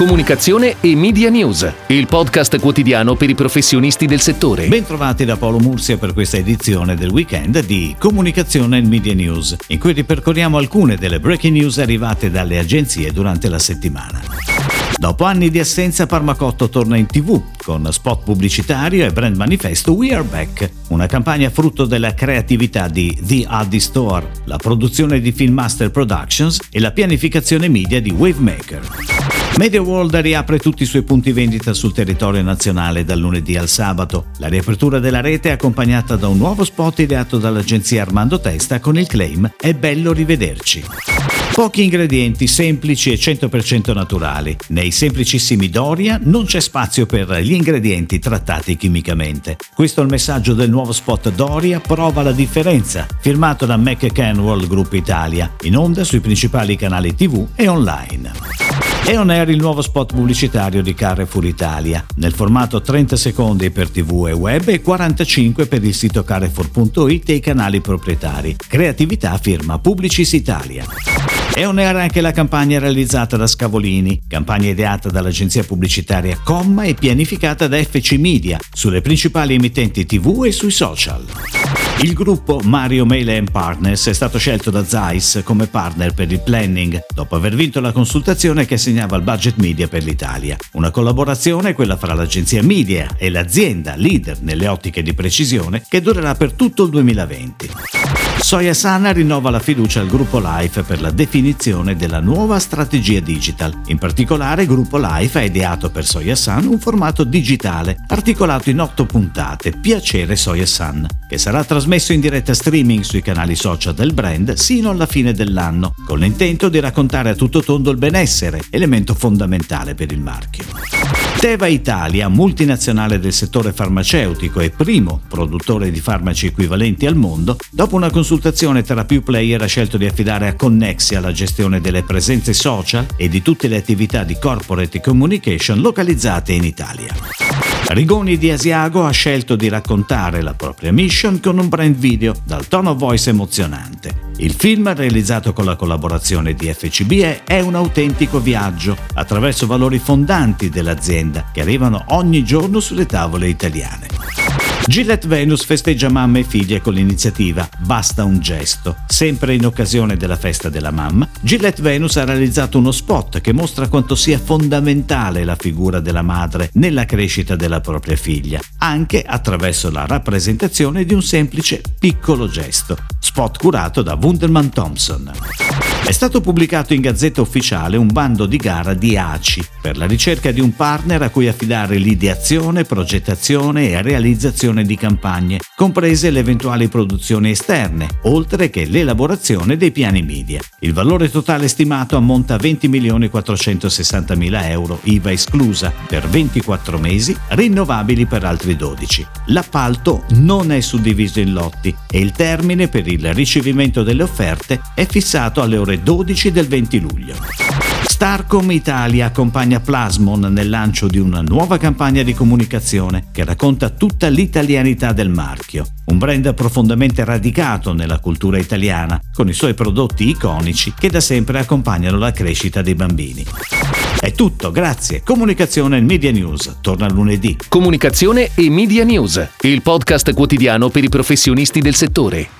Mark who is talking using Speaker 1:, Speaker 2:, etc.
Speaker 1: Comunicazione e Media News, il podcast quotidiano per i professionisti del settore.
Speaker 2: Bentrovati da Paolo Mursia per questa edizione del weekend di Comunicazione e Media News, in cui ripercorriamo alcune delle breaking news arrivate dalle agenzie durante la settimana. Dopo anni di assenza, Parmacotto torna in tv con spot pubblicitario e brand manifesto We Are Back, una campagna frutto della creatività di The Addy Store, la produzione di Filmmaster Productions e la pianificazione media di Wavemaker. Media World riapre tutti i suoi punti vendita sul territorio nazionale dal lunedì al sabato. La riapertura della rete è accompagnata da un nuovo spot ideato dall'agenzia Armando Testa con il claim È bello rivederci. Pochi ingredienti semplici e 100% naturali. Nei semplicissimi Doria non c'è spazio per gli ingredienti trattati chimicamente. Questo è il messaggio del nuovo spot Doria Prova la differenza, firmato da McCann World Group Italia, in onda sui principali canali TV e online. È on air il nuovo spot pubblicitario di Carrefour Italia, nel formato 30 secondi per TV e web e 45 per il sito carrefour.it e i canali proprietari. Creatività firma Publicis Italia. È on air anche la campagna realizzata da Scavolini, campagna ideata dall'agenzia pubblicitaria Comma e pianificata da FC Media sulle principali emittenti TV e sui social. Il gruppo Mario Mele Partners è stato scelto da Zeiss come partner per il planning, dopo aver vinto la consultazione che assegnava il budget media per l'Italia. Una collaborazione, quella fra l'agenzia media e l'azienda leader nelle ottiche di precisione, che durerà per tutto il 2020. Soya Sana rinnova la fiducia al gruppo Life per la definizione della nuova strategia digital. In particolare, gruppo Life ha ideato per Soya Sun un formato digitale articolato in otto puntate, Piacere Soya Sun, che sarà trasmesso in diretta streaming sui canali social del brand sino alla fine dell'anno, con l'intento di raccontare a tutto tondo il benessere, elemento fondamentale per il marchio. Teva Italia, multinazionale del settore farmaceutico e primo produttore di farmaci equivalenti al mondo, dopo una consultazione tra più player ha scelto di affidare a Connexia la gestione delle presenze social e di tutte le attività di corporate communication localizzate in Italia. Rigoni di Asiago ha scelto di raccontare la propria mission con un brand video dal tono voice emozionante. Il film, realizzato con la collaborazione di FCB, è un autentico viaggio attraverso valori fondanti dell'azienda che arrivano ogni giorno sulle tavole italiane. Gillette Venus festeggia mamma e figlie con l'iniziativa Basta un gesto. Sempre in occasione della festa della mamma, Gillette Venus ha realizzato uno spot che mostra quanto sia fondamentale la figura della madre nella crescita della propria figlia, anche attraverso la rappresentazione di un semplice piccolo gesto. Spot curato da Wunderman Thompson. È stato pubblicato in Gazzetta Ufficiale un bando di gara di ACI per la ricerca di un partner a cui affidare l'ideazione, progettazione e realizzazione di campagne, comprese le eventuali produzioni esterne, oltre che l'elaborazione dei piani media. Il valore totale stimato ammonta a 20.460.000 euro, IVA esclusa, per 24 mesi, rinnovabili per altri 12. L'appalto non è suddiviso in lotti e il termine per il ricevimento delle offerte è fissato alle ore 12 del 20 luglio. Starcom Italia accompagna Plasmon nel lancio di una nuova campagna di comunicazione che racconta tutta l'italianità del marchio, un brand profondamente radicato nella cultura italiana, con i suoi prodotti iconici che da sempre accompagnano la crescita dei bambini. È tutto, grazie. Comunicazione e Media News torna lunedì.
Speaker 1: Comunicazione e Media News, il podcast quotidiano per i professionisti del settore.